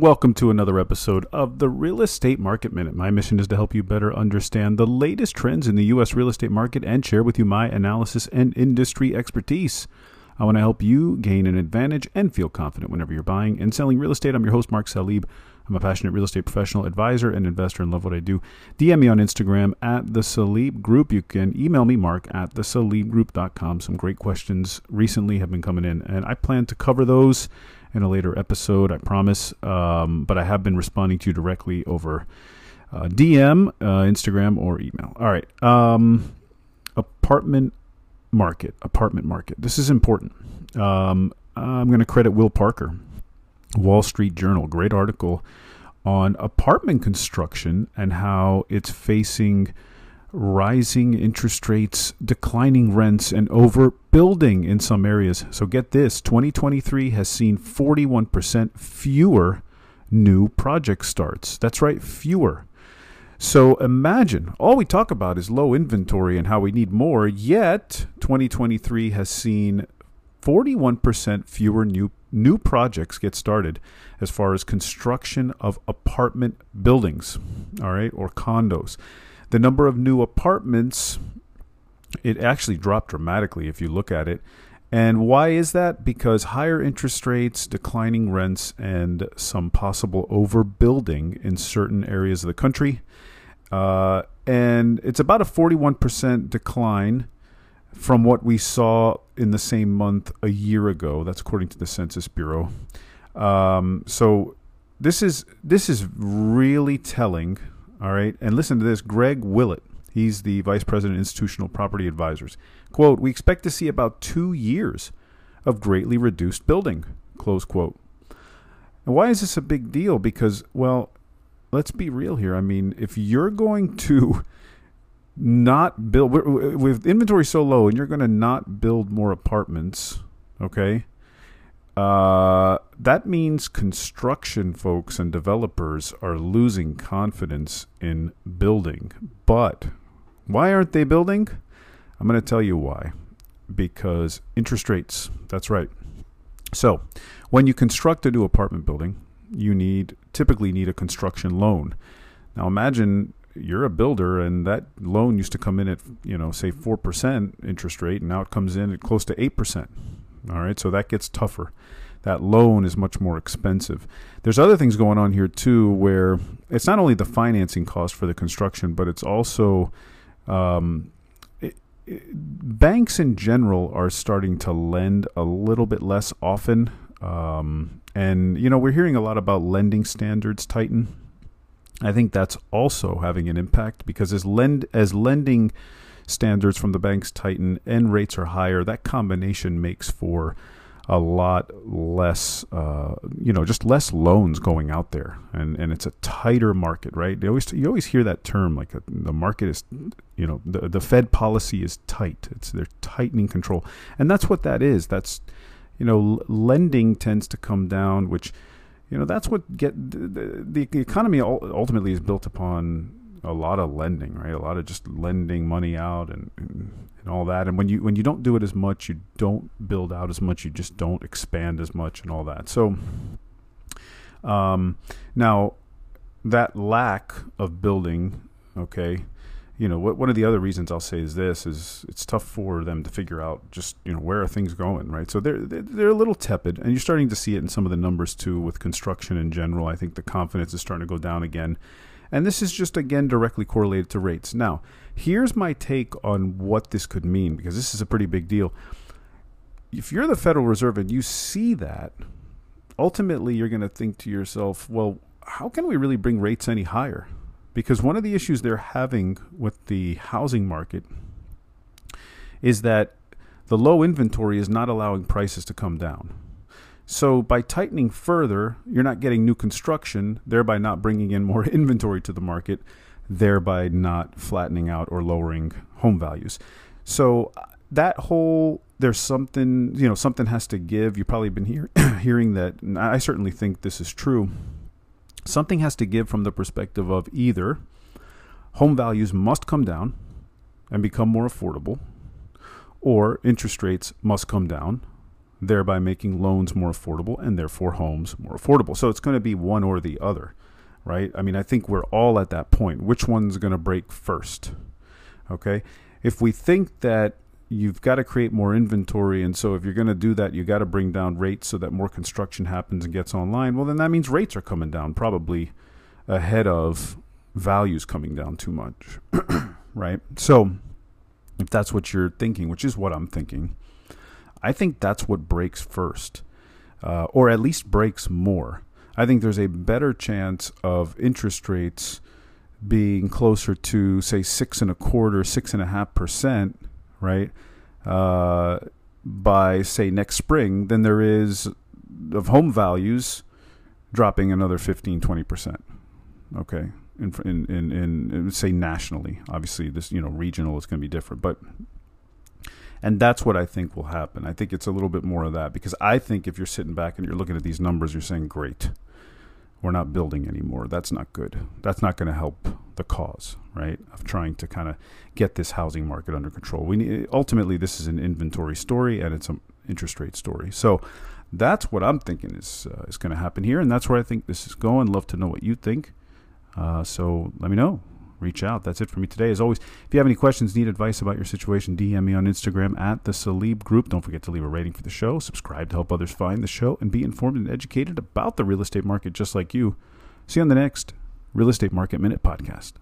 welcome to another episode of the Real Estate Market Minute. My mission is to help you better understand the latest trends in the U.S. real estate market and share with you my analysis and industry expertise. I want to help you gain an advantage and feel confident whenever you're buying and selling real estate. I'm your host, Mark Salib. I'm a passionate real estate professional, advisor, and investor and love what I do. DM me on Instagram at the Salib Group. You can email me, mark at the Salibgroup.com. Some great questions recently have been coming in, and I plan to cover those in a later episode, I promise. Um, but I have been responding to you directly over uh, DM, uh, Instagram, or email. All right. Um, apartment market. Apartment market. This is important. Um, I'm going to credit Will Parker, Wall Street Journal. Great article on apartment construction and how it's facing rising interest rates, declining rents, and overbuilding in some areas. So get this 2023 has seen 41% fewer new project starts. That's right, fewer. So imagine all we talk about is low inventory and how we need more, yet 2023 has seen 41% fewer new new projects get started as far as construction of apartment buildings, all right, or condos. The number of new apartments, it actually dropped dramatically if you look at it. And why is that? Because higher interest rates, declining rents, and some possible overbuilding in certain areas of the country. Uh, and it's about a 41% decline from what we saw in the same month a year ago. That's according to the Census Bureau. Um, so this is this is really telling all right. And listen to this Greg Willett. He's the vice president of institutional property advisors. Quote, we expect to see about two years of greatly reduced building, close quote. And why is this a big deal? Because, well, let's be real here. I mean, if you're going to not build, with inventory so low and you're going to not build more apartments, okay, uh, that means construction folks and developers are losing confidence in building. But why aren't they building? I'm going to tell you why. Because interest rates. That's right. So, when you construct a new apartment building, you need typically need a construction loan. Now imagine you're a builder and that loan used to come in at, you know, say 4% interest rate and now it comes in at close to 8%. All right, so that gets tougher. That loan is much more expensive. There's other things going on here too, where it's not only the financing cost for the construction, but it's also um, it, it, banks in general are starting to lend a little bit less often. Um, and you know, we're hearing a lot about lending standards tighten. I think that's also having an impact because as lend as lending standards from the banks tighten and rates are higher, that combination makes for a lot less, uh, you know, just less loans going out there, and and it's a tighter market, right? They always you always hear that term like a, uh, the market is, you know, the the Fed policy is tight. It's they're tightening control, and that's what that is. That's you know, lending tends to come down, which you know that's what get the, the, the economy ultimately is built upon a lot of lending, right? A lot of just lending money out and, and, and all that. And when you when you don't do it as much, you don't build out as much. You just don't expand as much and all that. So, um, now that lack of building, okay, you know, what, one of the other reasons I'll say is this is it's tough for them to figure out just you know where are things going, right? So they're they're a little tepid, and you're starting to see it in some of the numbers too with construction in general. I think the confidence is starting to go down again and this is just, again, directly correlated to rates. Now, here's my take on what this could mean, because this is a pretty big deal. If you're the Federal Reserve and you see that, ultimately you're going to think to yourself, well, how can we really bring rates any higher? Because one of the issues they're having with the housing market is that the low inventory is not allowing prices to come down. So by tightening further, you're not getting new construction, thereby not bringing in more inventory to the market, thereby not flattening out or lowering home values. So uh, that whole there's something you know something has to give. You've probably been hear, hearing that. I certainly think this is true. Something has to give from the perspective of either home values must come down and become more affordable, or interest rates must come down thereby making loans more affordable and therefore homes more affordable. So it's going to be one or the other, right? I mean, I think we're all at that point. Which one's going to break first? Okay. If we think that you've got to create more inventory, and so if you're going to do that, you got to bring down rates so that more construction happens and gets online, well, then that means rates are coming down probably ahead of values coming down too much, right? So if that's what you're thinking, which is what I'm thinking, I think that's what breaks first, uh, or at least breaks more. I think there's a better chance of interest rates being closer to, say, six and a quarter, six and a half percent, right, uh, by say next spring than there is of home values dropping another 15, 20 percent. Okay, in, in in in say nationally, obviously this you know regional is going to be different, but and that's what I think will happen. I think it's a little bit more of that because I think if you're sitting back and you're looking at these numbers, you're saying, great, we're not building anymore. That's not good. That's not going to help the cause, right? Of trying to kind of get this housing market under control. We need, ultimately, this is an inventory story and it's an interest rate story. So that's what I'm thinking is uh, is going to happen here, and that's where I think this is going. Love to know what you think. Uh, so let me know reach out. That's it for me today. As always, if you have any questions, need advice about your situation, DM me on Instagram at the Salib Group. Don't forget to leave a rating for the show, subscribe to help others find the show, and be informed and educated about the real estate market just like you. See you on the next Real Estate Market Minute podcast.